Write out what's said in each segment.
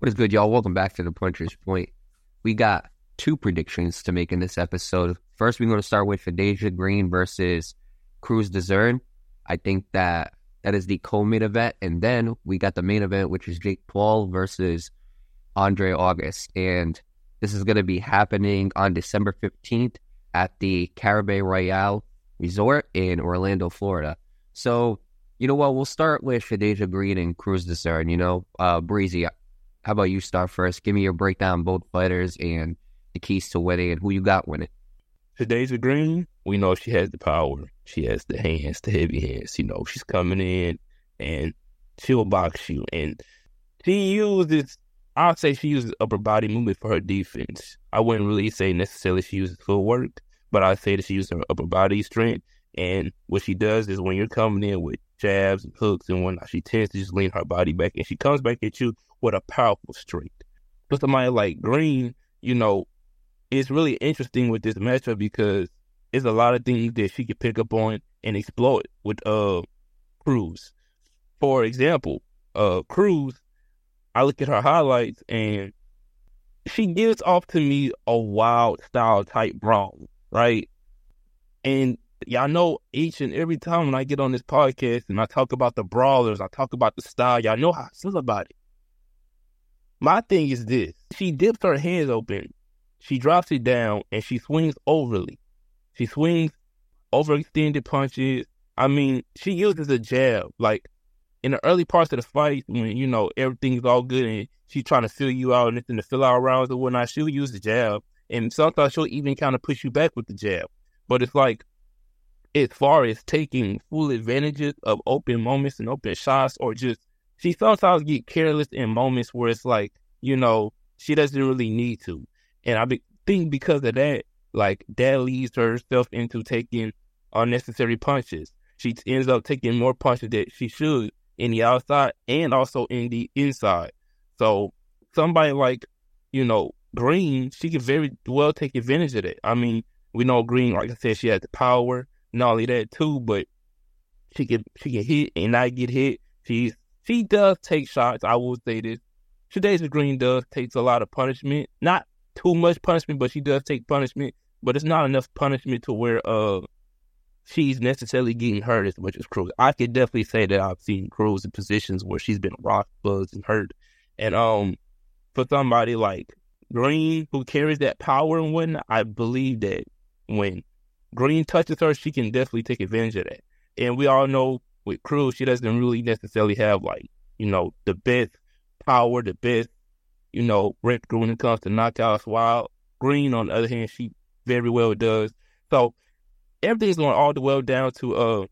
What is good, y'all? Welcome back to the Puncher's Point. We got two predictions to make in this episode. First, we're going to start with Shadasia Green versus Crews Dezurn. I think that that is the co-main event, and then we got the main event, which is Jake Paul versus Andre August, and this is going to be happening on December fifteenth at the Caribe Royale Resort in Orlando, Florida. So, you know what? We'll start with Shadasia Green and Crews Dezurn. You know, uh, Breezy, how about you start first? Give me your breakdown both fighters and the keys to winning and who you got winning. Shadasia Green, we know she has the power. She has the hands, the heavy hands. You know, she's coming in and she'll box you. And she uses, I'll say she uses upper body movement for her defense. I wouldn't really say necessarily she uses footwork, but I'd say that she uses her upper body strength. And what she does is when you're coming in with jabs and hooks and whatnot, she tends to just lean her body back and she comes back at you with a powerful straight. But somebody like Green, you know, it's really interesting with this matchup because it's a lot of things that she could pick up on and exploit with uh Crews. For example, uh Crews, I look at her highlights and she gives off to me a wild style type brawl, right? And y'all know each and every time when I get on this podcast and I talk about the brawlers, I talk about the style, y'all know how I feel about it. My thing is this she dips her hands open, she drops it down, and she swings overly. She swings overextended punches. I mean, she uses a jab. Like in the early parts of the fight, when you know everything's all good and she's trying to fill you out and it's in the fill out rounds or whatnot, she'll use the jab. And sometimes she'll even kind of push you back with the jab. But it's like as far as taking full advantages of open moments and open shots or just she sometimes get careless in moments where it's like, you know, she doesn't really need to. And I be, think because of that, like that leads herself into taking unnecessary punches. She ends up taking more punches that she should in the outside and also in the inside. So somebody like, you know, Green, she can very well take advantage of that. I mean, we know Green, like I said, she has the power. Not only that too, but she can she can hit and not get hit. She's she does take shots. I will say this. Shadasia Green does takes a lot of punishment. Not too much punishment, but she does take punishment. But it's not enough punishment to where uh she's necessarily getting hurt as much as Crews. I could definitely say that I've seen Crews in positions where she's been rock buzzed and hurt. And um for somebody like Green who carries that power and whatnot, I believe that when Green touches her, she can definitely take advantage of that. And we all know with Crews, she doesn't really necessarily have like, you know, the best power, the best, you know, record when it comes to knockouts. While Green, on the other hand, she very well does. So everything's going all the way down to uh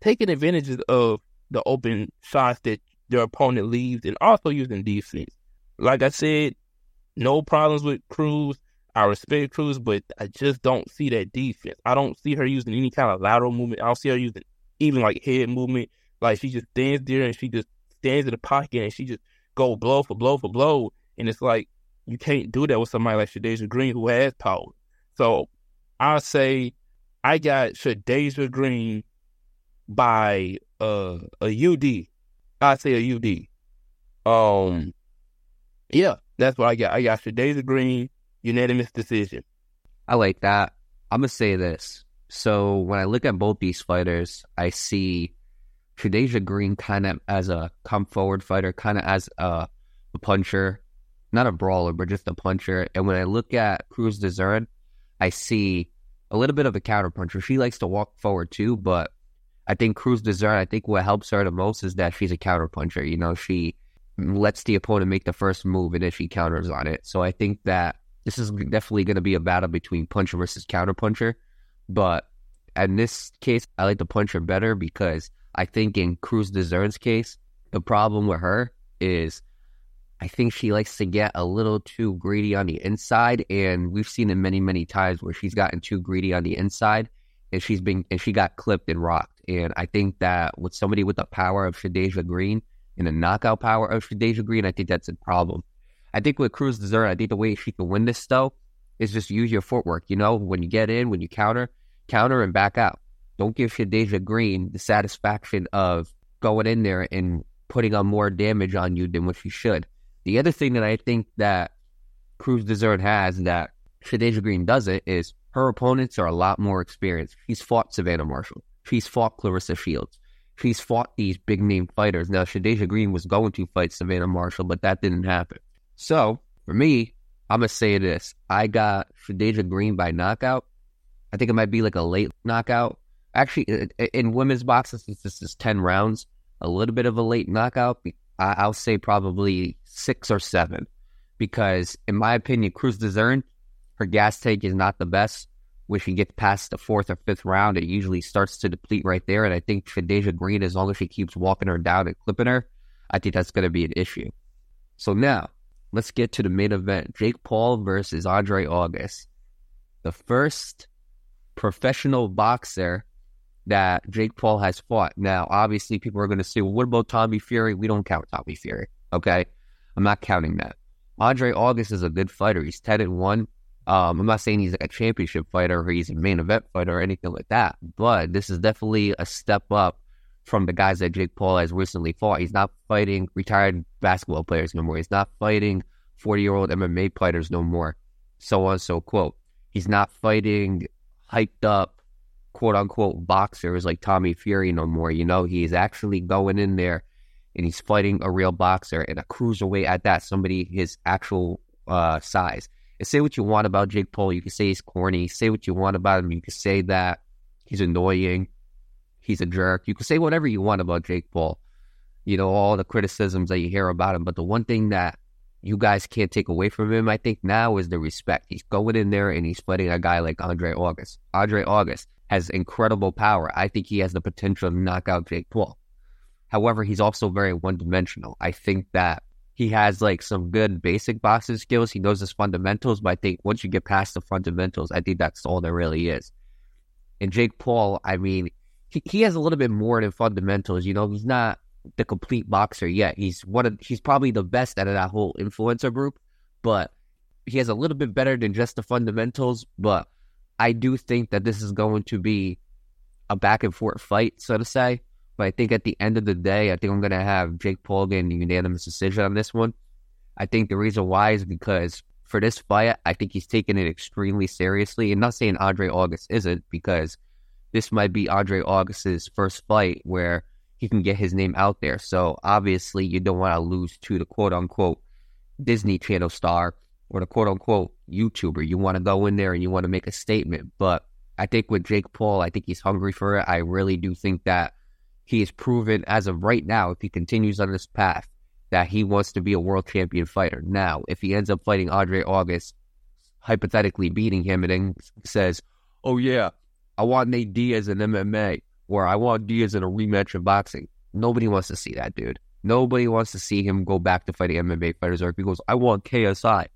taking advantage of the open shots that their opponent leaves and also using defense. Like I said, no problems with Crews. I respect Crews, but I just don't see that defense. I don't see her using any kind of lateral movement. I don't see her using even like head movement. Like she just stands there and she just stands in the pocket and she just go blow for blow for blow. And it's like you can't do that with somebody like Shadasia Green who has power. So I say I got Shadasia Green by uh, a UD. I say a UD. Um, yeah, that's what I got. I got Shadasia Green unanimous decision. I like that. I'm gonna say this. So when I look at both these fighters, I see Shadasia Green kind of as a come forward fighter, kind of as a, a, puncher, not a brawler, but just a puncher. And when I look at Crews Dezurn, I see a little bit of a counter puncher. She likes to walk forward too, but I think Crews Dezurn, I think what helps her the most is that she's a counter puncher. You know, she lets the opponent make the first move and then she counters on it. So I think that this is definitely going to be a battle between puncher versus counter puncher. But in this case, I like the puncher better because I think in Crews Dezurn's case, the problem with her is I think she likes to get a little too greedy on the inside, and we've seen it many, many times where she's gotten too greedy on the inside, and she's been and she got clipped and rocked. And I think that with somebody with the power of Shadasia Green and the knockout power of Shadasia Green, I think that's a problem. I think with Crews Dezurn, I think the way she can win this though is just use your footwork. You know, when you get in, when you counter, counter and back out. Don't give Shadasia Green the satisfaction of going in there and putting on more damage on you than what she should The other thing that I think that Crews Dezurn has that Shadasia Green doesn't is her opponents are a lot more experienced. She's fought Savannah Marshall. She's fought Claressa Shields. She's fought these big name fighters. Now, Shadasia Green was going to fight Savannah Marshall, but that didn't happen. So, for me, I'm to say this. I got Shadasia Green by knockout. I think it might be like a late knockout. Actually, in women's boxing, this is 10 rounds, a little bit of a late knockout. I'll say probably six or seven. Because, in my opinion, Crews Dezurn, her gas tank is not the best when she gets past the fourth or fifth round, it usually starts to deplete right there. And I think Shadasia Green, as long as she keeps walking her down and clipping her, I think that's going to be an issue. So now, let's get to the main event Jake Paul versus Andre August. The first professional boxer that Jake Paul has fought. Now, obviously, people are going to say, well, what about Tommy Fury? We don't count Tommy Fury. Okay. I'm not counting that. Andre August is a good fighter. He's 10 and 1. Um, I'm not saying he's like a championship fighter or he's a main event fighter or anything like that, but this is definitely a step up from the guys that Jake Paul has recently fought. He's not fighting retired basketball players no more. He's not fighting 40 year old MMA fighters no more. So on, so quote. He's not fighting hyped up, quote unquote, boxers like Tommy Fury no more. You know, he's actually going in there and he's fighting a real boxer and a cruiserweight at that, somebody his actual uh, size say what you want about Jake Paul. You can say he's corny. Say what you want about him. You can say that he's annoying. He's a jerk. You can say whatever you want about Jake Paul. You know, all the criticisms that you hear about him. But the one thing that you guys can't take away from him, I think, now is the respect. He's going in there and he's fighting a guy like Andre August. Andre August has incredible power. I think he has the potential to knock out Jake Paul. However, he's also very one dimensional. I think that he has like some good basic boxing skills. He knows his fundamentals, but I think once you get past the fundamentals, I think that's all there really is. And Jake Paul, I mean, he, he has a little bit more than fundamentals. You know, he's not the complete boxer yet. He's one of he's probably the best out of that whole influencer group, but he has a little bit better than just the fundamentals. But I do think that this is going to be a back and forth fight, so to say. But I think at the end of the day, I think I'm going to have Jake Paul getting a unanimous decision on this one. I think the reason why is because for this fight, I think he's taking it extremely seriously. And not saying Andre August isn't, because this might be Andre August's first fight where he can get his name out there. So obviously, you don't want to lose to the quote unquote Disney Channel star or the quote unquote YouTuber. You want to go in there and you want to make a statement. But I think with Jake Paul, I think he's hungry for it. I really do think that he has proven as of right now, if he continues on this path, that he wants to be a world champion fighter. Now, if he ends up fighting Andre August, hypothetically beating him, and then says, "Oh yeah, I want Nate Diaz in MMA," or "I want Diaz in a rematch in boxing," nobody wants to see that, dude. Nobody wants to see him go back to fighting MMA fighters, or he goes, "I want KSI."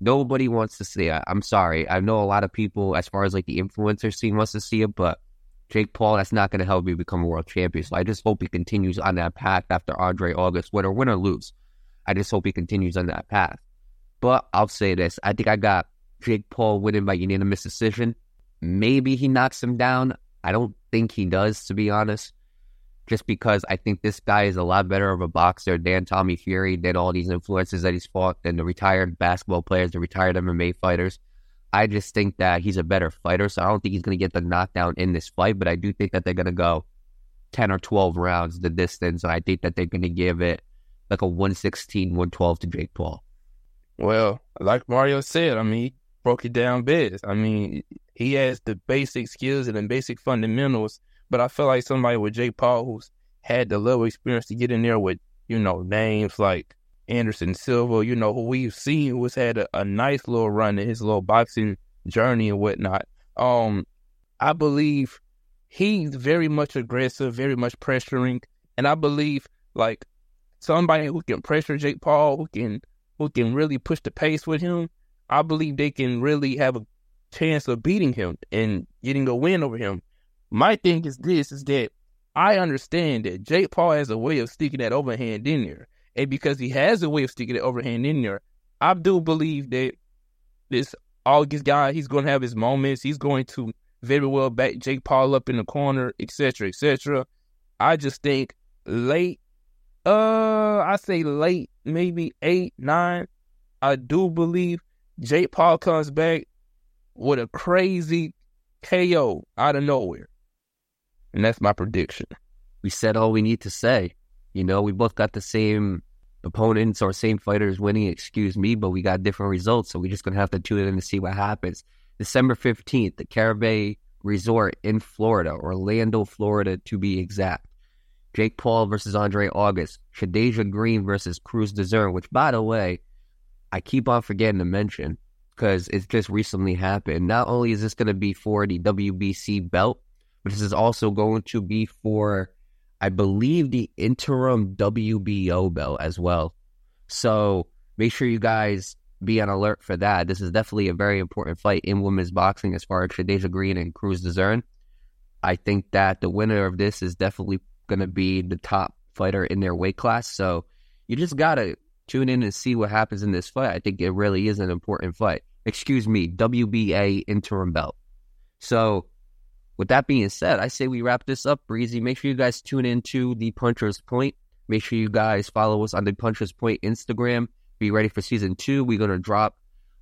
Nobody wants to see it. I'm sorry. I know a lot of people, as far as like the influencer scene, wants to see it, but Jake Paul, that's not going to help me become a world champion. So I just hope he continues on that path after Andre August, whether win or lose. I just hope he continues on that path. But I'll say this I think I got Jake Paul winning by unanimous decision. Maybe he knocks him down. I don't think he does, to be honest. Just because I think this guy is a lot better of a boxer than Tommy Fury, than all these influences that he's fought, than the retired basketball players, the retired MMA fighters. I just think that he's a better fighter, so I don't think he's going to get the knockdown in this fight, but I do think that they're going to go 10 or 12 rounds the distance, and I think that they're going to give it like a 116, 112 to Jake Paul. Well, like Mario said, I mean, broke it down best. I mean, he has the basic skills and the basic fundamentals, but I feel like somebody with Jake Paul who's had the level experience to get in there with, you know, names like Anderson Silva, you know, who we've seen was had a, a, nice little run in his little boxing journey and whatnot. Um, I believe he's very much aggressive, very much pressuring, and I believe like somebody who can pressure Jake Paul, who can who can really push the pace with him. I believe they can really have a chance of beating him and getting a win over him. My thing is this: is that I understand that Jake Paul has a way of sticking that overhand in there and because he has a way of sticking that overhand in there, I do believe that this August guy, he's going to have his moments. He's going to very well back Jake Paul up in the corner, etc., etc. I just think late Uh, I say late, maybe eight, nine. I do believe Jake Paul comes back with a crazy KO out of nowhere. And that's my prediction. We said all we need to say. You know, we both got the same opponents or same fighters winning, excuse me, but we got different results. So we're just going to have to tune in to see what happens. December 15th, the Caribbean Resort in Florida, Orlando, Florida to be exact. Jake Paul versus Andre August, Shadasia Green versus Crews Dezurn, which, by the way, I keep on forgetting to mention because it just recently happened. Not only is this going to be for the WBC belt, but this is also going to be for, I believe, the interim WBO belt as well. So make sure you guys be on alert for that. This is definitely a very important fight in women's boxing as far as Shadasia Green and Crews Dezurn. I think that the winner of this is definitely going to be the top fighter in their weight class. So you just got to tune in and see what happens in this fight. I think it really is an important fight. Excuse me, WBA interim belt. So with that being said, I say we wrap this up, Breezy. Make sure you guys tune into the Puncher's Point. Make sure you guys follow us on the Puncher's Point Instagram. Be ready for season two. We're going to drop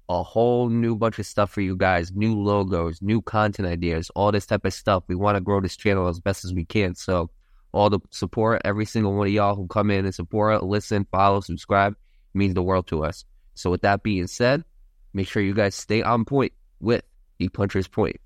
a whole new bunch of stuff for you guys new logos, new content ideas, all this type of stuff. We want to grow this channel as best as we can. So all the support, every single one of y'all who come in and support, listen, follow, subscribe, means the world to us. So with that being said, make sure you guys stay on point with the Puncher's Point.